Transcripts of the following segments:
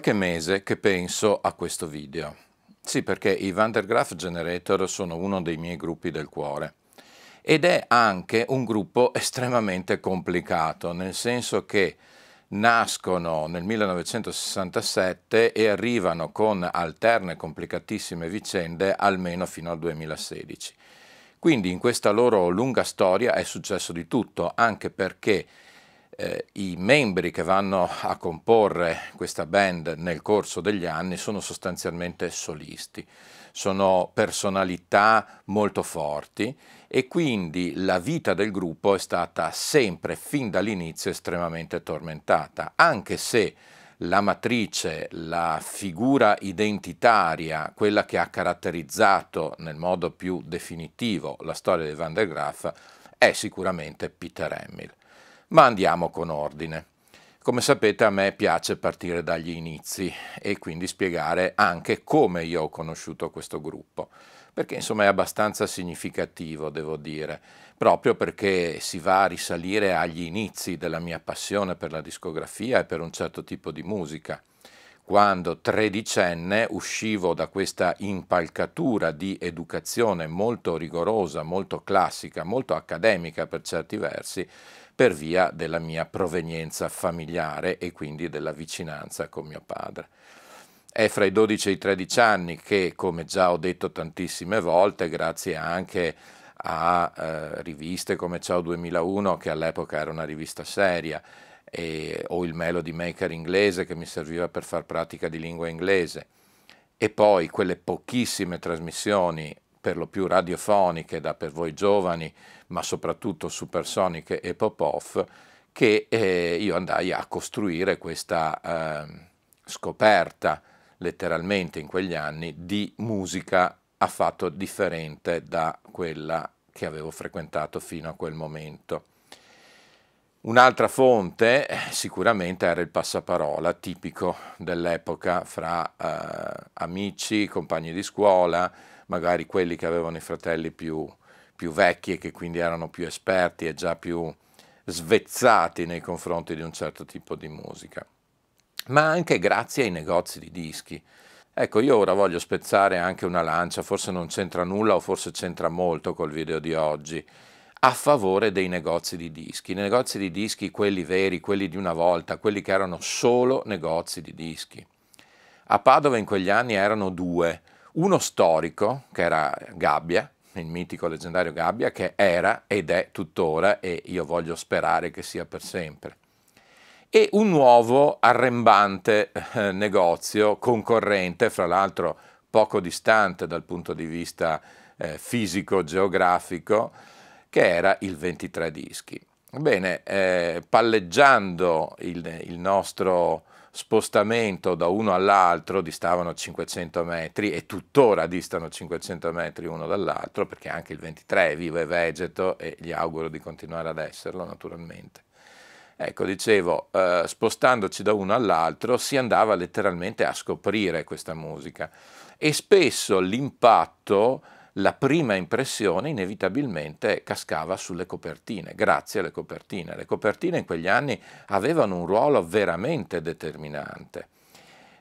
Qualche mese che penso a questo video. Sì, perché i Van der Graaf Generator sono uno dei miei gruppi del cuore. Ed è anche un gruppo estremamente complicato, nel senso che nascono nel 1967 e arrivano con alterne complicatissime vicende almeno fino al 2016. Quindi in questa loro lunga storia è successo di tutto, anche perché eh, i membri che vanno a comporre questa band nel corso degli anni sono sostanzialmente solisti, sono personalità molto forti e quindi la vita del gruppo è stata sempre, fin dall'inizio, estremamente tormentata, anche se la matrice, la figura identitaria, quella che ha caratterizzato nel modo più definitivo la storia di Van der Graaf, è sicuramente Peter Hamill. Ma andiamo con ordine. Come sapete a me piace partire dagli inizi e quindi spiegare anche come io ho conosciuto questo gruppo, perché insomma è abbastanza significativo, devo dire, proprio perché si va a risalire agli inizi della mia passione per la discografia e per un certo tipo di musica. Quando tredicenne uscivo da questa impalcatura di educazione molto rigorosa, molto classica, molto accademica per certi versi, per via della mia provenienza familiare e quindi della vicinanza con mio padre. È fra i 12 e i 13 anni che, come già ho detto tantissime volte, grazie anche a eh, riviste come Ciao 2001, che all'epoca era una rivista seria, e, o il Melody Maker inglese che mi serviva per far pratica di lingua inglese, e poi quelle pochissime trasmissioni per lo più radiofoniche da per voi giovani, ma soprattutto supersoniche e pop-off, che eh, io andai a costruire questa eh, scoperta letteralmente in quegli anni di musica affatto differente da quella che avevo frequentato fino a quel momento. Un'altra fonte eh, sicuramente era il passaparola tipico dell'epoca fra eh, amici, compagni di scuola, magari quelli che avevano i fratelli più, più vecchi e che quindi erano più esperti e già più svezzati nei confronti di un certo tipo di musica, ma anche grazie ai negozi di dischi. Ecco, io ora voglio spezzare anche una lancia, forse non c'entra nulla o forse c'entra molto col video di oggi, a favore dei negozi di dischi. I negozi di dischi, quelli veri, quelli di una volta, quelli che erano solo negozi di dischi. A Padova in quegli anni erano due, uno storico, che era Gabbia, il mitico leggendario Gabbia, che era ed è tuttora, e io voglio sperare che sia per sempre, e un nuovo arrembante eh, negozio concorrente, fra l'altro poco distante dal punto di vista eh, fisico-geografico, che era il 23 dischi. Bene, eh, palleggiando il, il nostro spostamento da uno all'altro distavano 500 metri e tuttora distano 500 metri uno dall'altro perché anche il 23 è vivo e vegeto e gli auguro di continuare ad esserlo naturalmente. Ecco, dicevo, eh, spostandoci da uno all'altro si andava letteralmente a scoprire questa musica e spesso l'impatto la prima impressione inevitabilmente cascava sulle copertine, grazie alle copertine. Le copertine in quegli anni avevano un ruolo veramente determinante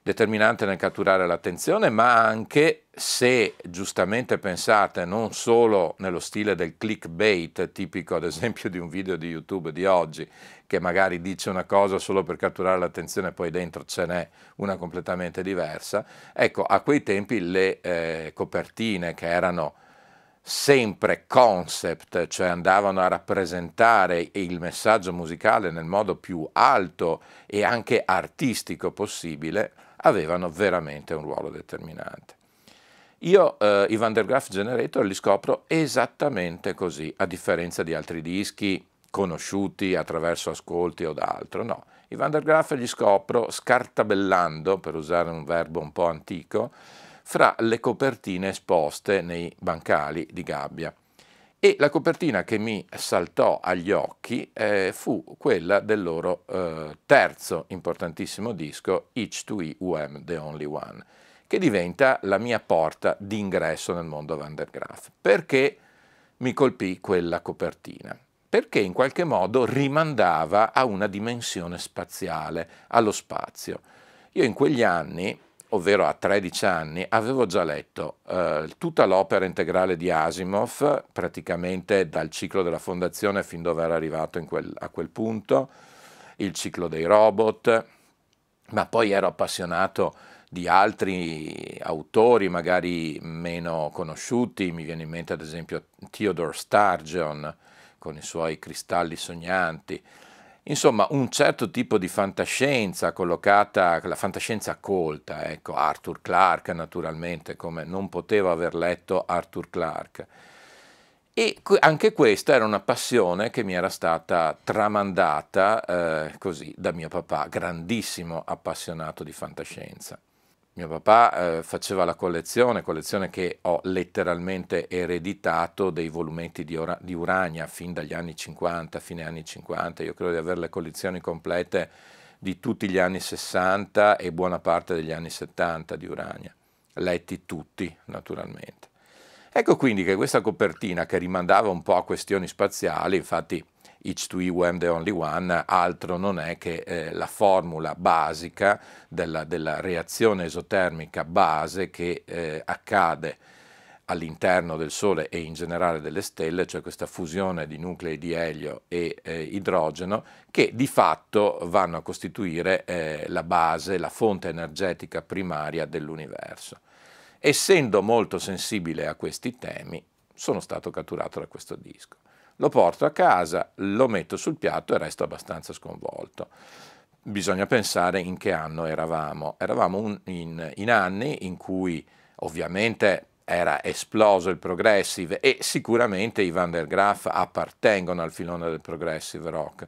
determinante nel catturare l'attenzione, ma anche se giustamente pensate non solo nello stile del clickbait, tipico ad esempio di un video di YouTube di oggi, che magari dice una cosa solo per catturare l'attenzione e poi dentro ce n'è una completamente diversa, ecco, a quei tempi le eh, copertine che erano sempre concept, cioè andavano a rappresentare il messaggio musicale nel modo più alto e anche artistico possibile, avevano veramente un ruolo determinante. Io eh, i Van der Graaf Generator li scopro esattamente così, a differenza di altri dischi conosciuti attraverso ascolti o d'altro, no. I Van der Graaf li scopro scartabellando, per usare un verbo un po' antico, fra le copertine esposte nei bancali di gabbia. E la copertina che mi saltò agli occhi eh, fu quella del loro eh, terzo importantissimo disco, Each to E UM The Only One, che diventa la mia porta d'ingresso nel mondo Van der Graaf. Perché mi colpì quella copertina? Perché in qualche modo rimandava a una dimensione spaziale, allo spazio. Io in quegli anni ovvero a 13 anni, avevo già letto eh, tutta l'opera integrale di Asimov, praticamente dal ciclo della fondazione fin dove era arrivato quel, a quel punto, il ciclo dei robot, ma poi ero appassionato di altri autori magari meno conosciuti, mi viene in mente ad esempio Theodore Sturgeon con i suoi cristalli sognanti, Insomma, un certo tipo di fantascienza collocata, la fantascienza colta, ecco, Arthur Clarke naturalmente, come non potevo aver letto Arthur Clarke. E anche questa era una passione che mi era stata tramandata eh, così da mio papà, grandissimo appassionato di fantascienza. Mio papà eh, faceva la collezione, collezione che ho letteralmente ereditato dei volumetti di, ora, di, Urania fin dagli anni 50, fine anni 50. Io credo di avere le collezioni complete di tutti gli anni 60 e buona parte degli anni 70 di Urania, letti tutti naturalmente. Ecco quindi che questa copertina che rimandava un po' a questioni spaziali, infatti each to e when the only one, altro non è che eh, la formula basica della, della, reazione esotermica base che eh, accade all'interno del Sole e in generale delle stelle, cioè questa fusione di nuclei di elio e eh, idrogeno, che di fatto vanno a costituire eh, la base, la fonte energetica primaria dell'universo. Essendo molto sensibile a questi temi, sono stato catturato da questo disco lo porto a casa, lo metto sul piatto e resto abbastanza sconvolto. Bisogna pensare in che anno eravamo. Eravamo un, in, in anni in cui ovviamente era esploso il progressive e sicuramente i Van der Graaf appartengono al filone del progressive rock,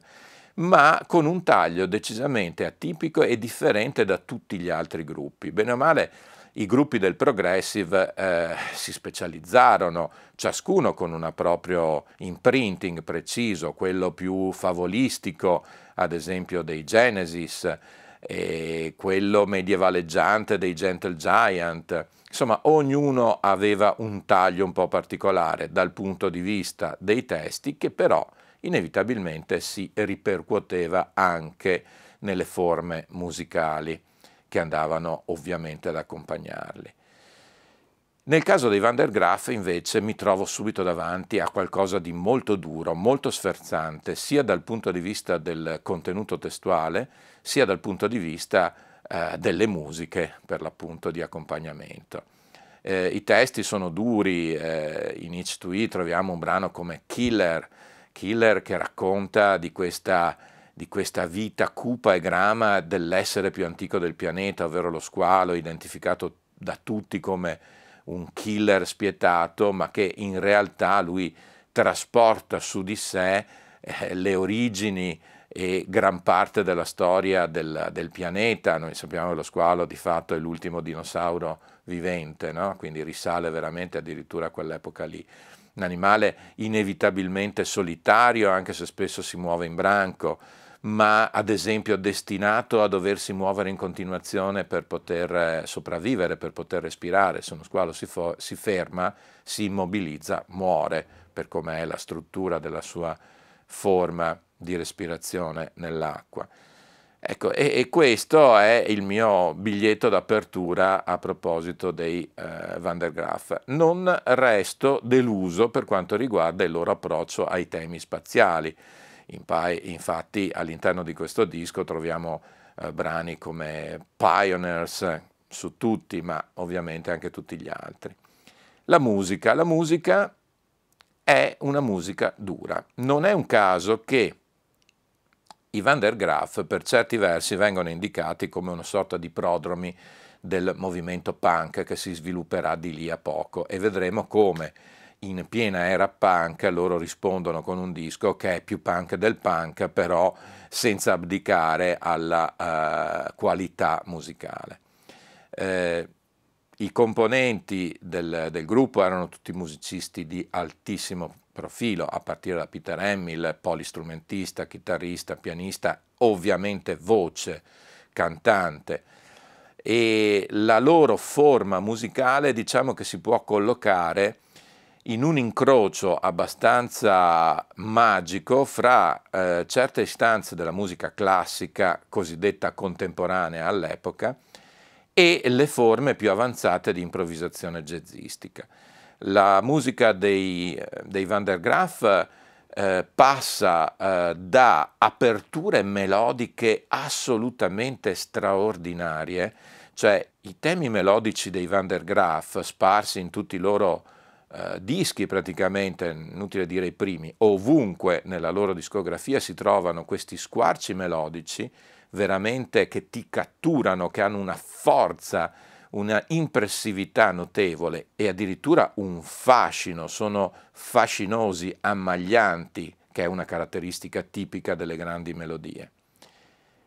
ma con un taglio decisamente atipico e differente da tutti gli altri gruppi. Bene o male, i gruppi del progressive eh, si specializzarono, ciascuno con un proprio imprinting preciso, quello più favolistico, ad esempio dei Genesis, e quello medievaleggiante dei Gentle Giant. Insomma, ognuno aveva un taglio un po' particolare dal punto di vista dei testi, che però inevitabilmente si ripercuoteva anche nelle forme musicali che andavano ovviamente ad accompagnarli. Nel caso dei Van der Graaf invece mi trovo subito davanti a qualcosa di molto duro, molto sferzante, sia dal punto di vista del contenuto testuale, sia dal punto di vista eh, delle musiche, per l'appunto di accompagnamento. Eh, I testi sono duri, eh, in Each to E troviamo un brano come Killer, Killer che racconta di questa di questa vita cupa e grama dell'essere più antico del pianeta, ovvero lo squalo, identificato da tutti come un killer spietato, ma che in realtà lui trasporta su di sé eh, le origini e gran parte della storia del, del, pianeta. Noi sappiamo che lo squalo di fatto è l'ultimo dinosauro vivente, no? quindi risale veramente addirittura a quell'epoca lì. Un animale inevitabilmente solitario, anche se spesso si muove in branco, ma ad esempio destinato a doversi muovere in continuazione per poter eh, sopravvivere, per poter respirare. Se uno squalo si, si ferma, si immobilizza, muore per come è la struttura della sua forma di respirazione nell'acqua. Ecco, e, e, questo è il mio biglietto d'apertura a proposito dei eh, Van der Graaf. Non resto deluso per quanto riguarda il loro approccio ai temi spaziali. Infatti all'interno di questo disco troviamo eh, brani come Pioneers su tutti, ma ovviamente anche tutti gli altri. La musica, la musica è una musica dura. Non è un caso che i Van der Graaf per certi versi vengono indicati come una sorta di prodromi del movimento punk che si svilupperà di lì a poco e vedremo come in piena era punk loro rispondono con un disco che è più punk del punk però senza abdicare alla uh, qualità musicale. Eh, I componenti del, del, gruppo erano tutti musicisti di altissimo profilo, a partire da Peter Hamill, polistrumentista, chitarrista, pianista, ovviamente voce, cantante e la loro forma musicale diciamo che si può collocare in un incrocio abbastanza magico fra eh, certe istanze della musica classica cosiddetta contemporanea all'epoca e le forme più avanzate di improvvisazione jazzistica. La musica dei, dei Van der Graaf eh, passa eh, da aperture melodiche assolutamente straordinarie, cioè i temi melodici dei Van der Graaf sparsi in tutti i loro eh, dischi praticamente, inutile dire i primi, ovunque nella loro discografia si trovano questi squarci melodici veramente che ti catturano, che hanno una forza, una impressività notevole e addirittura un fascino, sono fascinosi, ammaglianti, che è una caratteristica tipica delle grandi melodie.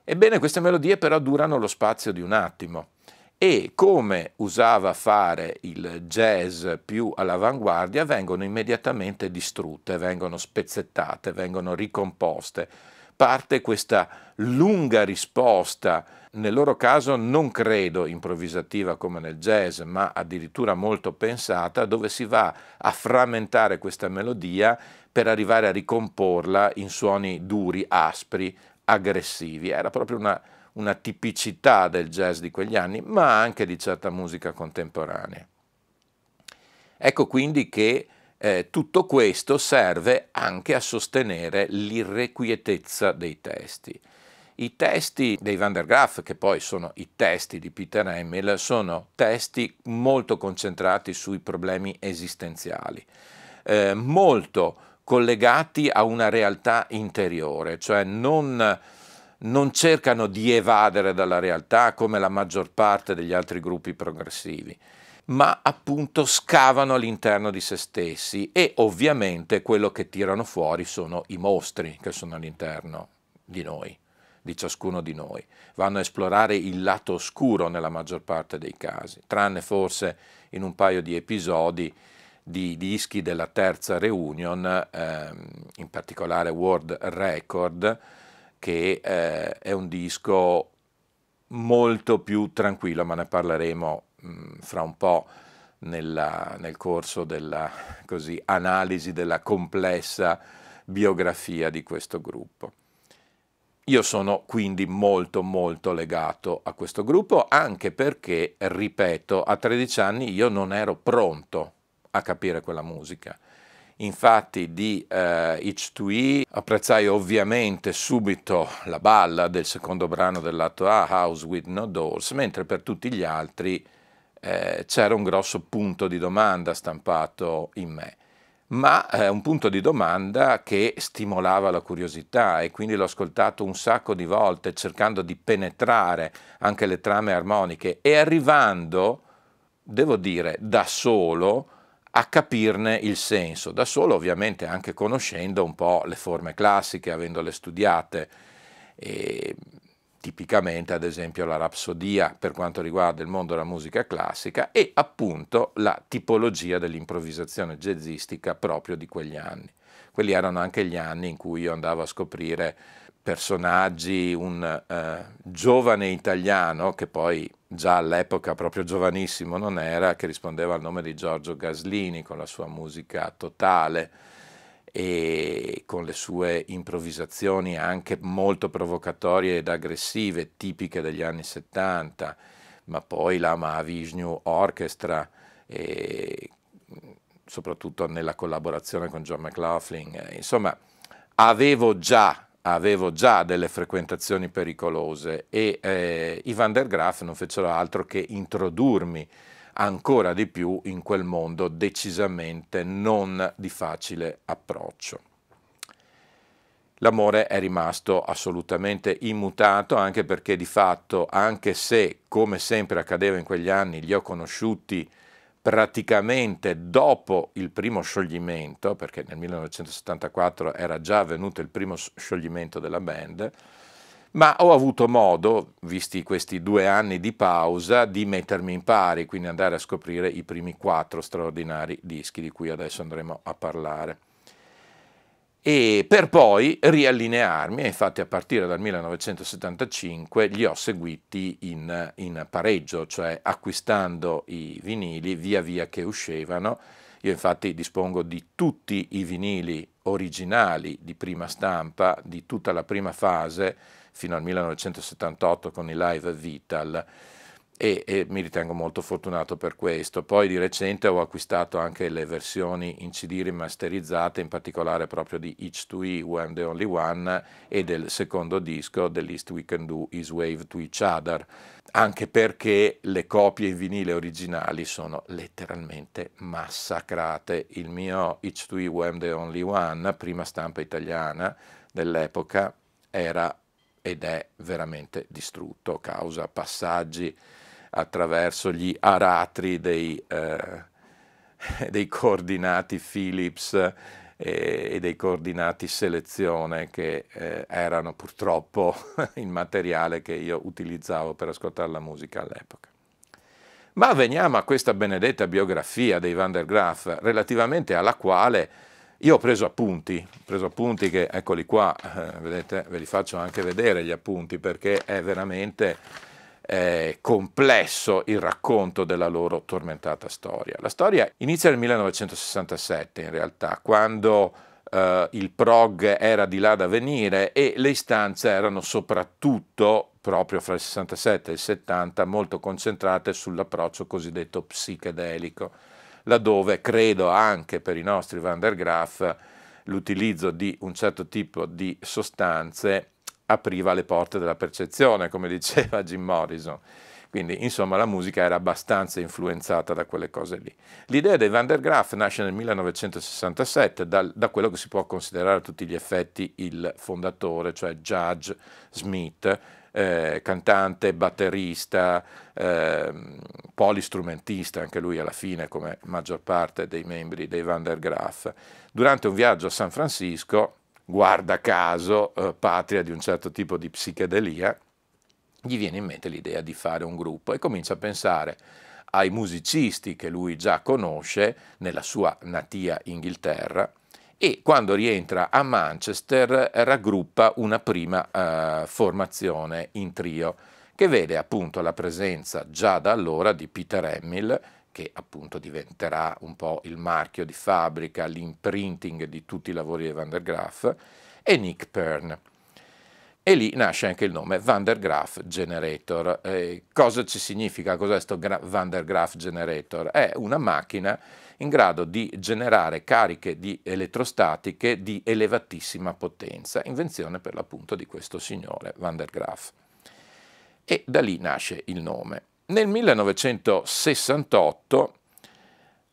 Ebbene, queste melodie però durano lo spazio di un attimo e come usava fare il jazz più all'avanguardia vengono immediatamente distrutte, vengono spezzettate, vengono ricomposte. Parte questa lunga risposta, nel loro caso non credo improvvisativa come nel jazz, ma addirittura molto pensata, dove si va a frammentare questa melodia per arrivare a ricomporla in suoni duri, aspri, aggressivi. Era proprio una una tipicità del jazz di quegli anni, ma anche di certa musica contemporanea. Ecco quindi che eh, tutto questo serve anche a sostenere l'irrequietezza dei testi. I testi dei Van der Graaf, che poi sono i testi di Peter Hamill, sono testi molto concentrati sui problemi esistenziali, eh, molto collegati a una realtà interiore, cioè non non cercano di evadere dalla realtà come la maggior parte degli altri gruppi progressivi, ma appunto scavano all'interno di se stessi e ovviamente quello che tirano fuori sono i mostri che sono all'interno di noi, di ciascuno di noi. Vanno a esplorare il lato oscuro nella maggior parte dei casi, tranne forse in un paio di episodi di dischi della terza reunion, ehm, in particolare World Record, che eh, è un disco molto più tranquillo, ma ne parleremo mh, mm, fra un po' nella, nel corso della così, analisi della complessa biografia di questo gruppo. Io sono quindi molto molto legato a questo gruppo anche perché, ripeto, a 13 anni io non ero pronto a capire quella musica. Infatti di uh, Each to E apprezzai ovviamente subito la balla del secondo brano del lato A, House with No Doors, mentre per tutti gli altri eh, c'era un grosso punto di domanda stampato in me, ma eh, un punto di domanda che stimolava la curiosità e quindi l'ho ascoltato un sacco di volte cercando di penetrare anche le trame armoniche e arrivando, devo dire, da solo, a capirne il senso, da solo ovviamente anche conoscendo un po' le forme classiche, avendole studiate, e, tipicamente ad esempio la rapsodia per quanto riguarda il mondo della musica classica e appunto la tipologia dell'improvvisazione jazzistica proprio di quegli anni. Quelli erano anche gli anni in cui io andavo a scoprire personaggi, un eh, giovane italiano che poi già all'epoca proprio giovanissimo non era, che rispondeva al nome di Giorgio Gaslini con la sua musica totale e con le sue improvvisazioni anche molto provocatorie ed aggressive, tipiche degli anni 70, ma poi la Mahavishnu Orchestra, soprattutto nella collaborazione con John McLaughlin. Insomma, avevo già avevo già delle frequentazioni pericolose e eh, i Van der Graaf non fecero altro che introdurmi ancora di più in quel mondo decisamente non di facile approccio. L'amore è rimasto assolutamente immutato anche perché di fatto, anche se come sempre accadeva in quegli anni, li ho conosciuti praticamente dopo il primo scioglimento, perché nel 1974 era già avvenuto il primo scioglimento della band, ma ho avuto modo, visti questi due anni di pausa, di mettermi in pari, quindi andare a scoprire i primi quattro straordinari dischi di cui adesso andremo a parlare. E per poi riallinearmi, infatti a partire dal 1975 li ho seguiti in, in pareggio, cioè acquistando i vinili via via che uscivano. Io infatti dispongo di tutti i vinili originali di prima stampa, di tutta la prima fase, fino al 1978 con i live Vital e, e, mi ritengo molto fortunato per questo. Poi di recente ho acquistato anche le versioni in CD rimasterizzate, in particolare proprio di Each to E, When the Only One e del secondo disco, The Least We Can Do Is Wave to Each Other, anche perché le copie in vinile originali sono letteralmente massacrate. Il mio Each to E, When the Only One, prima stampa italiana dell'epoca, era ed è veramente distrutto causa passaggi attraverso gli aratri dei, eh, dei coordinati Philips e, e, dei coordinati selezione che eh, erano purtroppo il materiale che io utilizzavo per ascoltare la musica all'epoca. Ma veniamo a questa benedetta biografia dei Van der Graaf, relativamente alla quale io ho preso appunti, preso appunti che, eccoli qua, eh, vedete, ve li faccio anche vedere gli appunti, perché è veramente eh, complesso il racconto della loro tormentata storia. La storia inizia nel 1967, in realtà, quando eh, il prog era di là da venire e le istanze erano soprattutto proprio fra il 67 e il 70 molto concentrate sull'approccio cosiddetto psichedelico laddove credo anche per i nostri Van der Graaf l'utilizzo di un certo tipo di sostanze apriva le porte della percezione, come diceva Jim Morrison. Quindi, insomma, la musica era abbastanza influenzata da quelle cose lì. L'idea dei Van der Graaf nasce nel 1967 da, da quello che si può considerare a tutti gli effetti il fondatore, cioè Judge Smith, eh, cantante, batterista, eh, polistrumentista, anche lui alla fine come maggior parte dei membri dei Van der Graaf. Durante un viaggio a San Francisco, guarda caso, eh, patria di un certo tipo di psichedelia, gli viene in mente l'idea di fare un gruppo e comincia a pensare ai musicisti che lui già conosce nella sua natia Inghilterra e quando rientra a Manchester raggruppa una prima uh, formazione in trio che vede appunto la presenza già da allora di Peter Hamill che appunto diventerà un po' il marchio di fabbrica, l'imprinting di tutti i lavori di Van der Graaf e Nick Pern. E lì nasce anche il nome Van der Graaf Generator. Eh, cosa ci significa? Cos'è questo Van der Graaf Generator? È una macchina in grado di generare cariche di elettrostatiche di elevatissima potenza, invenzione per l'appunto di questo signore Van der Graaf. E da lì nasce il nome. Nel 1968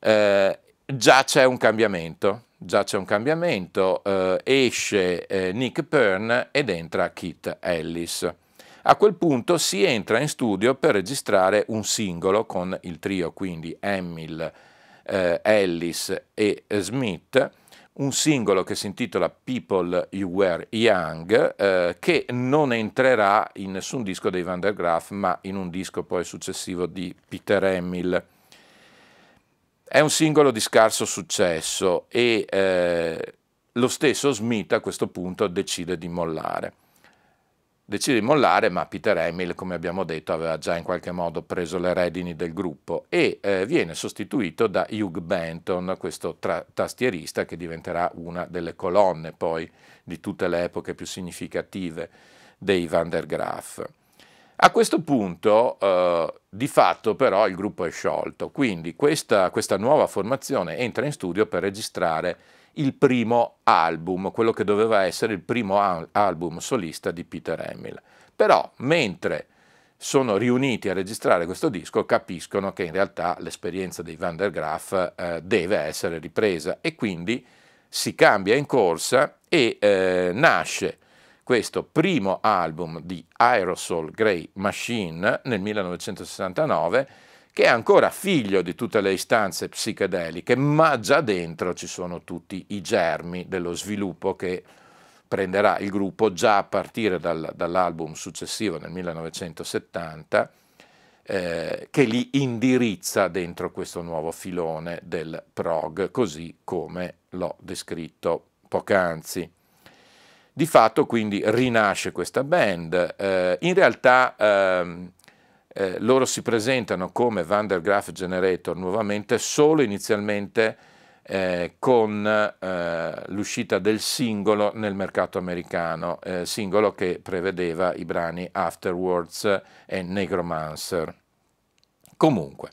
eh, già c'è un cambiamento, già c'è un cambiamento, eh, esce eh, Nick Pern ed entra Kit Ellis. A quel punto si entra in studio per registrare un singolo con il trio, quindi Emil, eh, Ellis e Smith, un singolo che si intitola People You Were Young, eh, che non entrerà in nessun disco dei Van der Graaf, ma in un disco poi successivo di Peter Emil. È un singolo di scarso successo e eh, lo stesso Smith a questo punto decide di mollare decide di mollare, ma Peter Emil, come abbiamo detto, aveva già in qualche modo preso le redini del gruppo e eh, viene sostituito da Hugh Benton, questo tra- tastierista che diventerà una delle colonne poi di tutte le epoche più significative dei Van der Graaf. A questo punto, eh, di fatto però, il gruppo è sciolto, quindi questa, questa nuova formazione entra in studio per registrare il primo album, quello che doveva essere il primo al- album solista di Peter Emil. Però mentre sono riuniti a registrare questo disco capiscono che in realtà l'esperienza dei Van der Graaf eh, deve essere ripresa e quindi si cambia in corsa e eh, nasce questo primo album di Aerosol Grey Machine nel 1969 che è ancora figlio di tutte le istanze psichedeliche, ma già dentro ci sono tutti i germi dello sviluppo che prenderà il gruppo già a partire dal, dall'album successivo nel 1970, eh, che li indirizza dentro questo nuovo filone del prog, così come l'ho descritto poc'anzi. Di fatto quindi rinasce questa band, eh, in realtà ehm, eh, loro si presentano come Van der Graaf Generator nuovamente solo inizialmente eh, con eh, l'uscita del singolo nel mercato americano, eh, singolo che prevedeva i brani Afterwards e Negromancer. Comunque,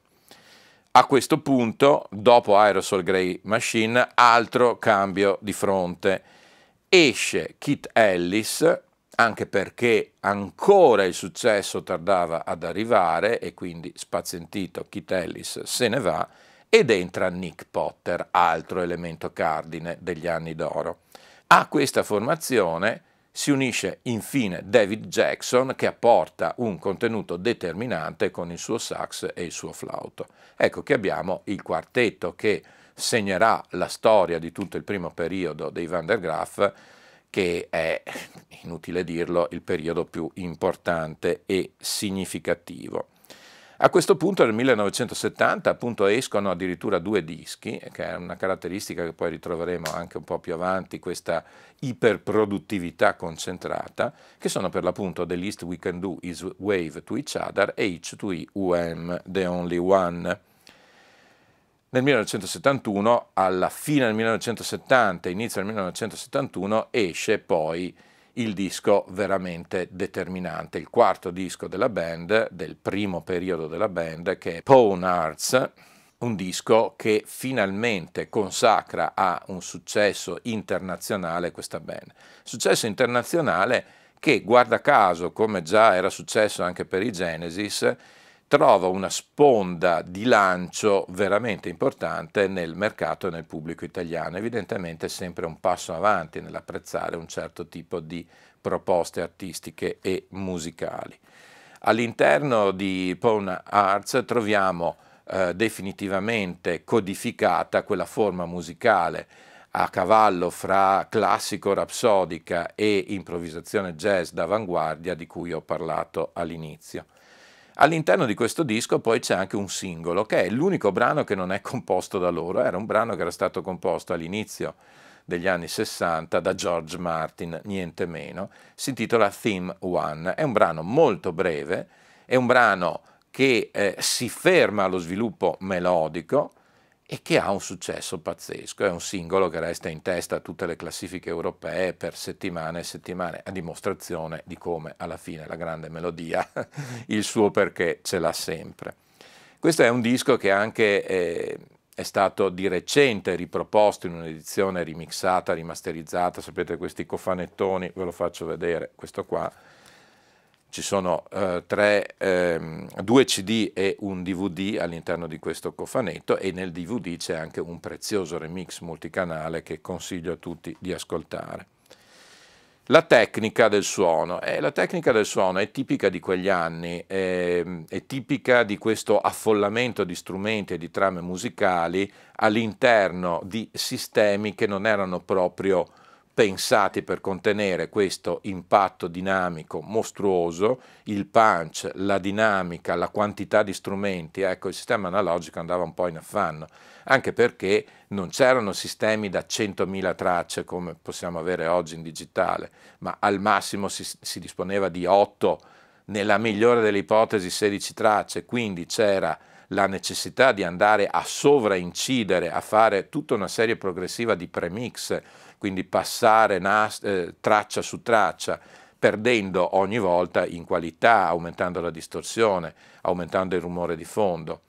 a questo punto, dopo Aerosol Grey Machine, altro cambio di fronte. Esce Kit Ellis, anche perché ancora il successo tardava ad arrivare e quindi spazientito Kit Ellis se ne va, ed entra Nick Potter, altro elemento cardine degli anni d'oro. A questa formazione si unisce infine David Jackson che apporta un contenuto determinante con il suo sax e il suo flauto. Ecco che abbiamo il quartetto che segnerà la storia di tutto il primo periodo dei Van der Graaf, che è, inutile dirlo, il periodo più importante e significativo. A questo punto nel 1970 appunto escono addirittura due dischi, che è una caratteristica che poi ritroveremo anche un po' più avanti, questa iperproduttività concentrata, che sono per l'appunto The Least We Can Do Is Wave to Each Other e H2E UM The Only One. Nel 1971, alla fine del 1970, inizio del 1971, esce poi il disco veramente determinante, il quarto disco della band, del primo periodo della band, che è Pawn Arts, un disco che finalmente consacra a un successo internazionale questa band. Successo internazionale che, guarda caso, come già era successo anche per i Genesis, trova una sponda di lancio veramente importante nel mercato e nel pubblico italiano, evidentemente sempre un passo avanti nell'apprezzare un certo tipo di proposte artistiche e musicali. All'interno di Pawn Arts troviamo eh, definitivamente codificata quella forma musicale a cavallo fra classico rapsodica e improvvisazione jazz d'avanguardia di cui ho parlato all'inizio. All'interno di questo disco poi c'è anche un singolo, che è l'unico brano che non è composto da loro, era un brano che era stato composto all'inizio degli anni 60 da George Martin, niente meno, si intitola Theme One. È un brano molto breve, è un brano che eh, si ferma allo sviluppo melodico, e che ha un successo pazzesco, è un singolo che resta in testa a tutte le classifiche europee per settimane e settimane, a dimostrazione di come alla fine la grande melodia, il suo perché ce l'ha sempre. Questo è un disco che anche eh, è stato di recente riproposto in un'edizione remixata, rimasterizzata, sapete questi cofanettoni, ve lo faccio vedere, questo qua, ci sono eh, tre, ehm, due CD e un DVD all'interno di questo cofanetto e nel DVD c'è anche un prezioso remix multicanale che consiglio a tutti di ascoltare. La tecnica del suono. Eh, la tecnica del suono è tipica di quegli anni, è, è tipica di questo affollamento di strumenti e di trame musicali all'interno di sistemi che non erano proprio pensati per contenere questo impatto dinamico mostruoso, il punch, la dinamica, la quantità di strumenti, ecco il sistema analogico andava un po' in affanno, anche perché non c'erano sistemi da 100.000 tracce come possiamo avere oggi in digitale, ma al massimo si, si disponeva di 8, nella migliore delle ipotesi 16 tracce, quindi c'era la necessità di andare a sovraincidere, a fare tutta una serie progressiva di premix, quindi passare nas- eh, traccia su traccia, perdendo ogni volta in qualità, aumentando la distorsione, aumentando il rumore di fondo.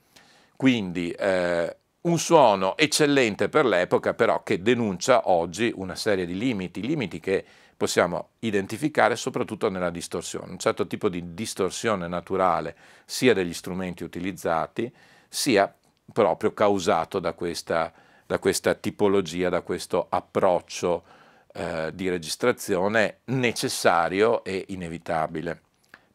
Quindi eh, un suono eccellente per l'epoca, però che denuncia oggi una serie di limiti, limiti che possiamo identificare soprattutto nella distorsione, un certo tipo di distorsione naturale sia degli strumenti utilizzati, sia proprio causato da questa, da questa tipologia, da questo approccio eh, di registrazione necessario e inevitabile.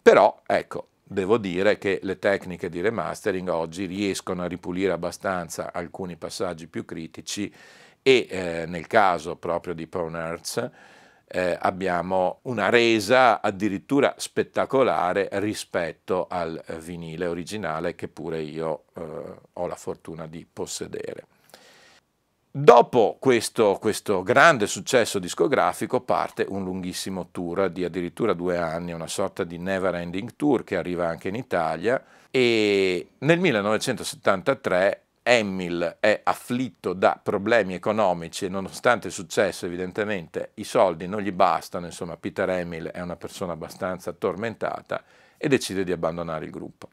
Però, ecco, devo dire che le tecniche di remastering oggi riescono a ripulire abbastanza alcuni passaggi più critici e eh, nel caso proprio di Pawn Earth eh, abbiamo una resa addirittura spettacolare rispetto al vinile originale che pure io eh, ho la fortuna di possedere. Dopo questo, questo, grande successo discografico parte un lunghissimo tour di addirittura due anni, una sorta di never ending tour che arriva anche in Italia e nel 1973 Emil è afflitto da problemi economici e nonostante il successo evidentemente i soldi non gli bastano, insomma Peter Emil è una persona abbastanza tormentata e decide di abbandonare il gruppo.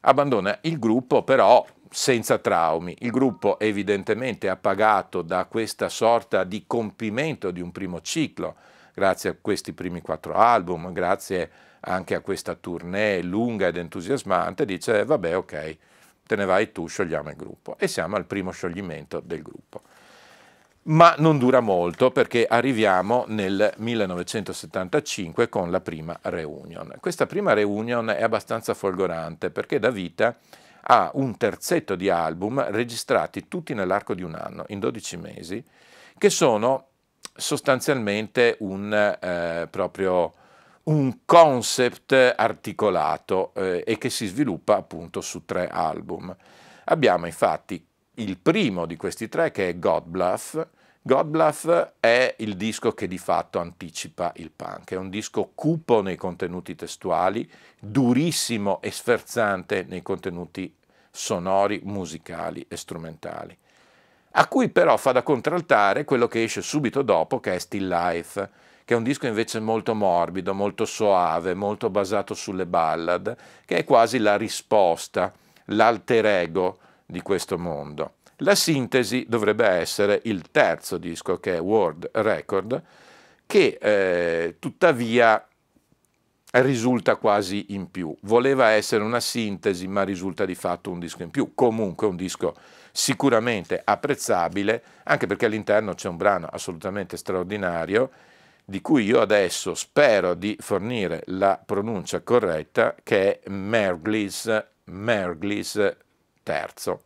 Abbandona il gruppo però senza traumi. Il gruppo evidentemente appagato da questa sorta di compimento di un primo ciclo, grazie a questi primi quattro album, grazie anche a questa tournée lunga ed entusiasmante, dice vabbè ok, te ne vai tu, sciogliamo il gruppo. E siamo al primo scioglimento del gruppo. Ma non dura molto perché arriviamo nel 1975 con la prima reunion. Questa prima reunion è abbastanza folgorante perché dà vita ha un terzetto di album registrati tutti nell'arco di un anno, in 12 mesi, che sono sostanzialmente un, eh, proprio un concept articolato eh, e che si sviluppa appunto su tre album. Abbiamo infatti il primo di questi tre che è God Bluff. God Bluff è il disco che di fatto anticipa il punk, è un disco cupo nei contenuti testuali, durissimo e sferzante nei contenuti sonori, musicali e strumentali, a cui però fa da contraltare quello che esce subito dopo, che è Still Life, che è un disco invece molto morbido, molto soave, molto basato sulle ballad, che è quasi la risposta, l'alter ego di questo mondo. La sintesi dovrebbe essere il terzo disco, che è World Record, che eh, tuttavia risulta quasi in più. Voleva essere una sintesi, ma risulta di fatto un disco in più. Comunque un disco sicuramente apprezzabile, anche perché all'interno c'è un brano assolutamente straordinario, di cui io adesso spero di fornire la pronuncia corretta, che è Merglis, Merglis III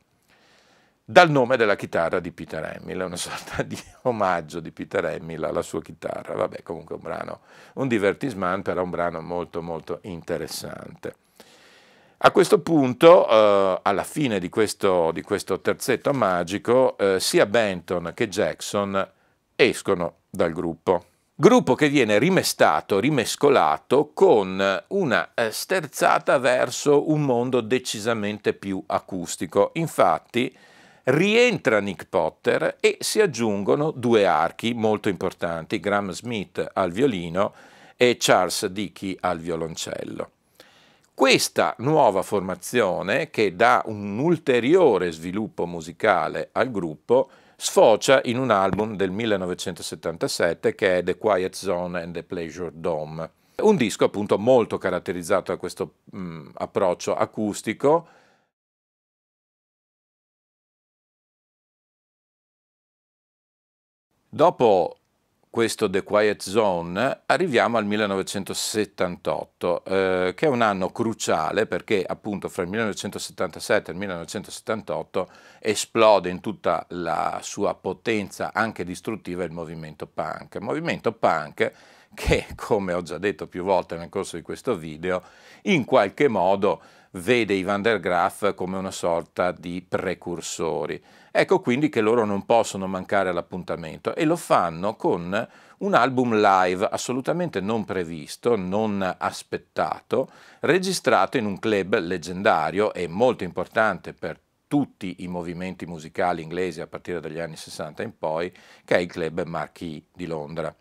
dal nome della chitarra di Peter Hamill, una sorta di omaggio di Peter Hamill alla sua chitarra. Vabbè, comunque un brano, un divertissement, però un brano molto molto interessante. A questo punto, eh, alla fine di questo, di questo terzetto magico, eh, sia Benton che Jackson escono dal gruppo. Gruppo che viene rimestato, rimescolato con una eh, sterzata verso un mondo decisamente più acustico. Infatti, rientra Nick Potter e si aggiungono due archi molto importanti, Graham Smith al violino e Charles Dickey al violoncello. Questa nuova formazione, che dà un ulteriore sviluppo musicale al gruppo, sfocia in un album del 1977 che è The Quiet Zone and the Pleasure Dome. Un disco appunto molto caratterizzato da questo mh, approccio acustico, Dopo questo The Quiet Zone arriviamo al 1978, eh, che è un anno cruciale perché appunto fra il 1977 e il 1978 esplode in tutta la sua potenza anche distruttiva il movimento punk. Il movimento punk che, come ho già detto più volte nel corso di questo video, in qualche modo vede i Van der Graaf come una sorta di precursori. Ecco quindi che loro non possono mancare all'appuntamento e lo fanno con un album live assolutamente non previsto, non aspettato, registrato in un club leggendario e molto importante per tutti i movimenti musicali inglesi a partire dagli anni 60 in poi, che è il club Marquis di Londra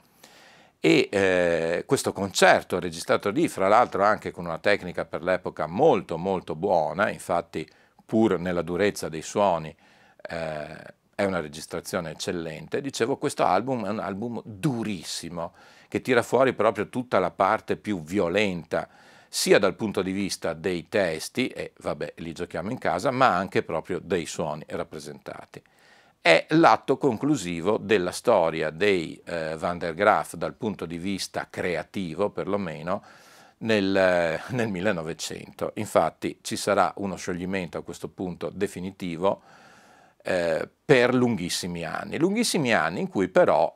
e eh, questo concerto registrato lì, fra l'altro anche con una tecnica per l'epoca molto molto buona, infatti pur nella durezza dei suoni eh, è una registrazione eccellente. Dicevo, questo album è un album durissimo, che tira fuori proprio tutta la parte più violenta, sia dal punto di vista dei testi, e vabbè, li giochiamo in casa, ma anche proprio dei suoni rappresentati. È l'atto conclusivo della storia dei eh, Van der Graaf dal punto di vista creativo, perlomeno, nel, nel 1900. Infatti ci sarà uno scioglimento a questo punto definitivo eh, per lunghissimi anni, lunghissimi anni in cui però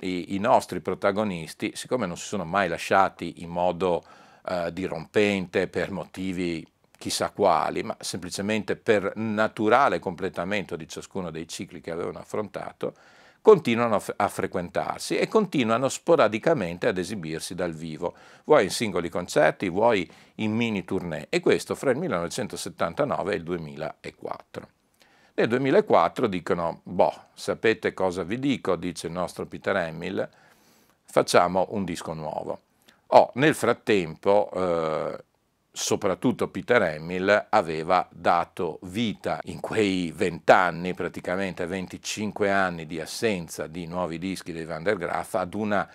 i, i, nostri protagonisti, siccome non si sono mai lasciati in modo eh, dirompente per motivi chissà quali, ma semplicemente per naturale completamento di ciascuno dei cicli che avevano affrontato, continuano a, frequentarsi e continuano sporadicamente ad esibirsi dal vivo, vuoi in singoli concerti, vuoi in mini tournée, e questo fra il 1979 e il 2004. Nel 2004 dicono, boh, sapete cosa vi dico, dice il nostro Peter Emil, facciamo un disco nuovo. Oh, nel frattempo eh, soprattutto Peter Emil, aveva dato vita in quei vent'anni, praticamente 25 anni di assenza di nuovi dischi dei Van der Graaf, ad una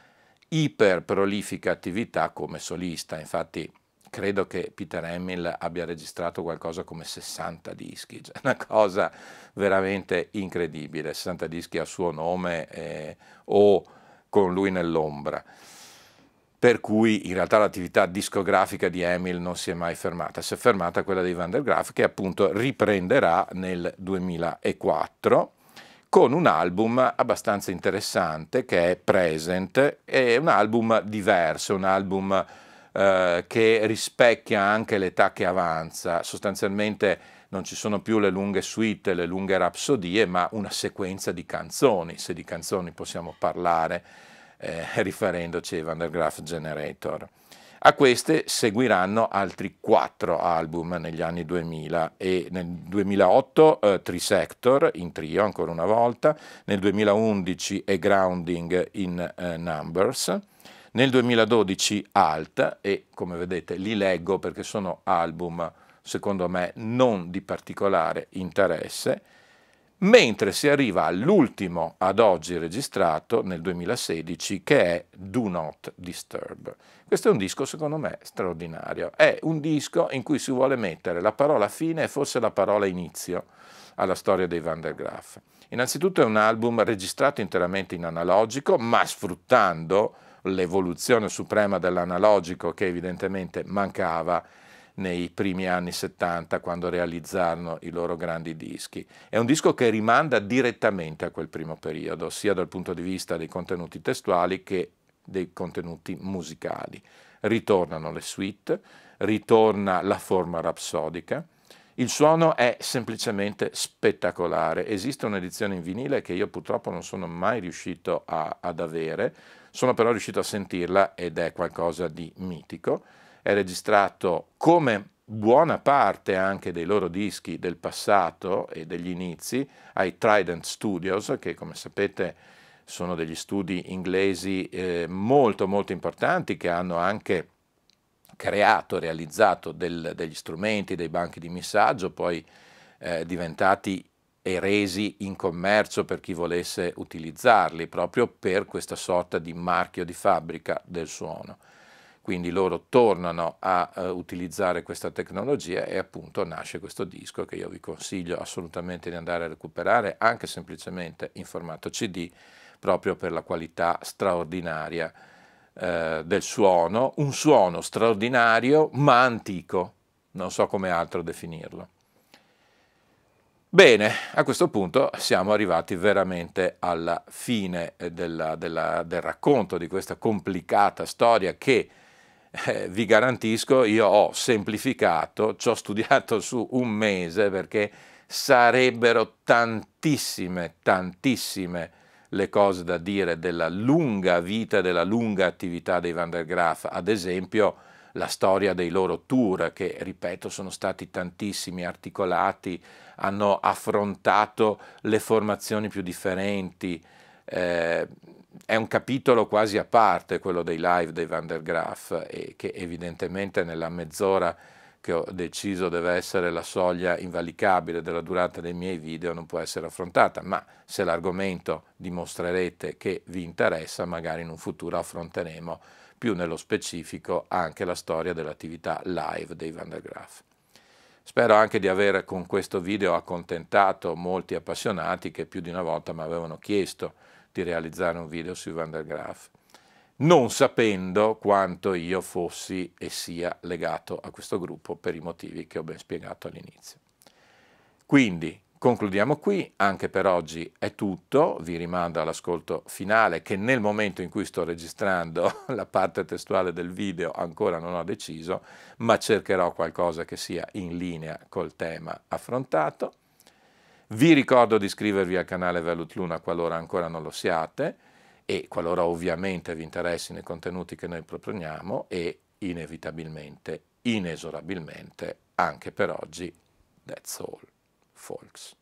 iperprolifica attività come solista. Infatti credo che Peter Emil abbia registrato qualcosa come 60 dischi, cioè una cosa veramente incredibile, 60 dischi a suo nome eh, o con lui nell'ombra per cui in realtà l'attività discografica di Emil non si è mai fermata, si è fermata quella dei Van der Graaf che appunto riprenderà nel 2004 con un album abbastanza interessante che è Present, è un album diverso, un album eh, che rispecchia anche l'età che avanza, sostanzialmente non ci sono più le lunghe suite, le lunghe rapsodie, ma una sequenza di canzoni, se di canzoni possiamo parlare eh, riferendoci ai Van der Graaf Generator. A queste seguiranno altri quattro album negli anni 2000 e nel 2008 eh, Trisector in trio ancora una volta, nel 2011 e Grounding in eh, Numbers, nel 2012 Alt e come vedete li leggo perché sono album secondo me non di particolare interesse mentre si arriva all'ultimo ad oggi registrato nel 2016 che è Do Not Disturb. Questo è un disco secondo me straordinario, è un disco in cui si vuole mettere la parola fine e forse la parola inizio alla storia dei Van der Graaf. Innanzitutto è un album registrato interamente in analogico ma sfruttando l'evoluzione suprema dell'analogico che evidentemente mancava nei primi anni 70 quando realizzarono i loro grandi dischi. È un disco che rimanda direttamente a quel primo periodo, sia dal punto di vista dei contenuti testuali che dei contenuti musicali. Ritornano le suite, ritorna la forma rapsodica, il suono è semplicemente spettacolare. Esiste un'edizione in vinile che io purtroppo non sono mai riuscito a, ad avere, sono però riuscito a sentirla ed è qualcosa di mitico è registrato come buona parte anche dei loro dischi del passato e degli inizi ai Trident Studios, che come sapete sono degli studi inglesi eh, molto molto importanti che hanno anche creato, realizzato del, degli strumenti, dei banchi di missaggio, poi eh, diventati e resi in commercio per chi volesse utilizzarli, proprio per questa sorta di marchio di fabbrica del suono quindi loro tornano a uh, utilizzare questa tecnologia e appunto nasce questo disco che io vi consiglio assolutamente di andare a recuperare anche semplicemente in formato CD proprio per la qualità straordinaria uh, del suono, un suono straordinario ma antico, non so come altro definirlo. Bene, a questo punto siamo arrivati veramente alla fine della, della, del racconto di questa complicata storia che eh, vi garantisco, io ho semplificato, ci ho studiato su un mese perché sarebbero tantissime, tantissime le cose da dire della lunga vita, della lunga attività dei Van der Graaf, ad esempio la storia dei loro tour che, ripeto, sono stati tantissimi, articolati, hanno affrontato le formazioni più differenti, eh, è un capitolo quasi a parte quello dei live dei Van der Graaf e che evidentemente nella mezz'ora che ho deciso deve essere la soglia invalicabile della durata dei miei video non può essere affrontata, ma se l'argomento dimostrerete che vi interessa, magari in un futuro affronteremo più nello specifico anche la storia dell'attività live dei Van der Graaf. Spero anche di aver con questo video accontentato molti appassionati che più di una volta mi avevano chiesto di realizzare un video sui Van der Graaf non sapendo quanto io fossi e sia legato a questo gruppo per i motivi che ho ben spiegato all'inizio. Quindi concludiamo qui, anche per oggi è tutto, vi rimando all'ascolto finale che nel momento in cui sto registrando la parte testuale del video ancora non ho deciso, ma cercherò qualcosa che sia in linea col tema affrontato. Vi ricordo di iscrivervi al canale Velut Luna qualora ancora non lo siate, e qualora ovviamente vi interessino i contenuti che noi proponiamo e inevitabilmente, inesorabilmente, anche per oggi, that's all, folks.